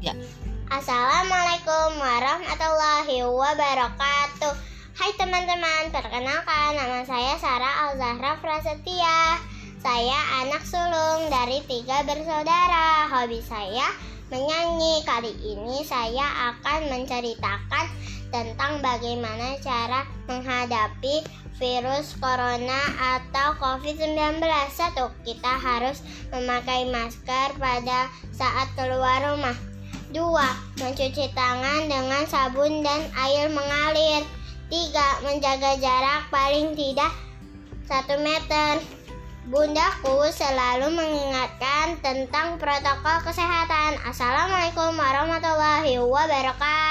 Assalamualaikum warahmatullahi wabarakatuh. Hai teman-teman, perkenalkan nama saya Sarah Al-Zahra Prasetya. Saya anak sulung dari tiga bersaudara. Hobi saya menyanyi. Kali ini saya akan menceritakan tentang bagaimana cara menghadapi virus corona atau COVID-19. Satu, kita harus memakai masker pada saat keluar rumah. Dua, mencuci tangan dengan sabun dan air mengalir. Tiga, menjaga jarak paling tidak satu meter. Bundaku selalu mengingatkan tentang protokol kesehatan. Assalamualaikum warahmatullahi wabarakatuh.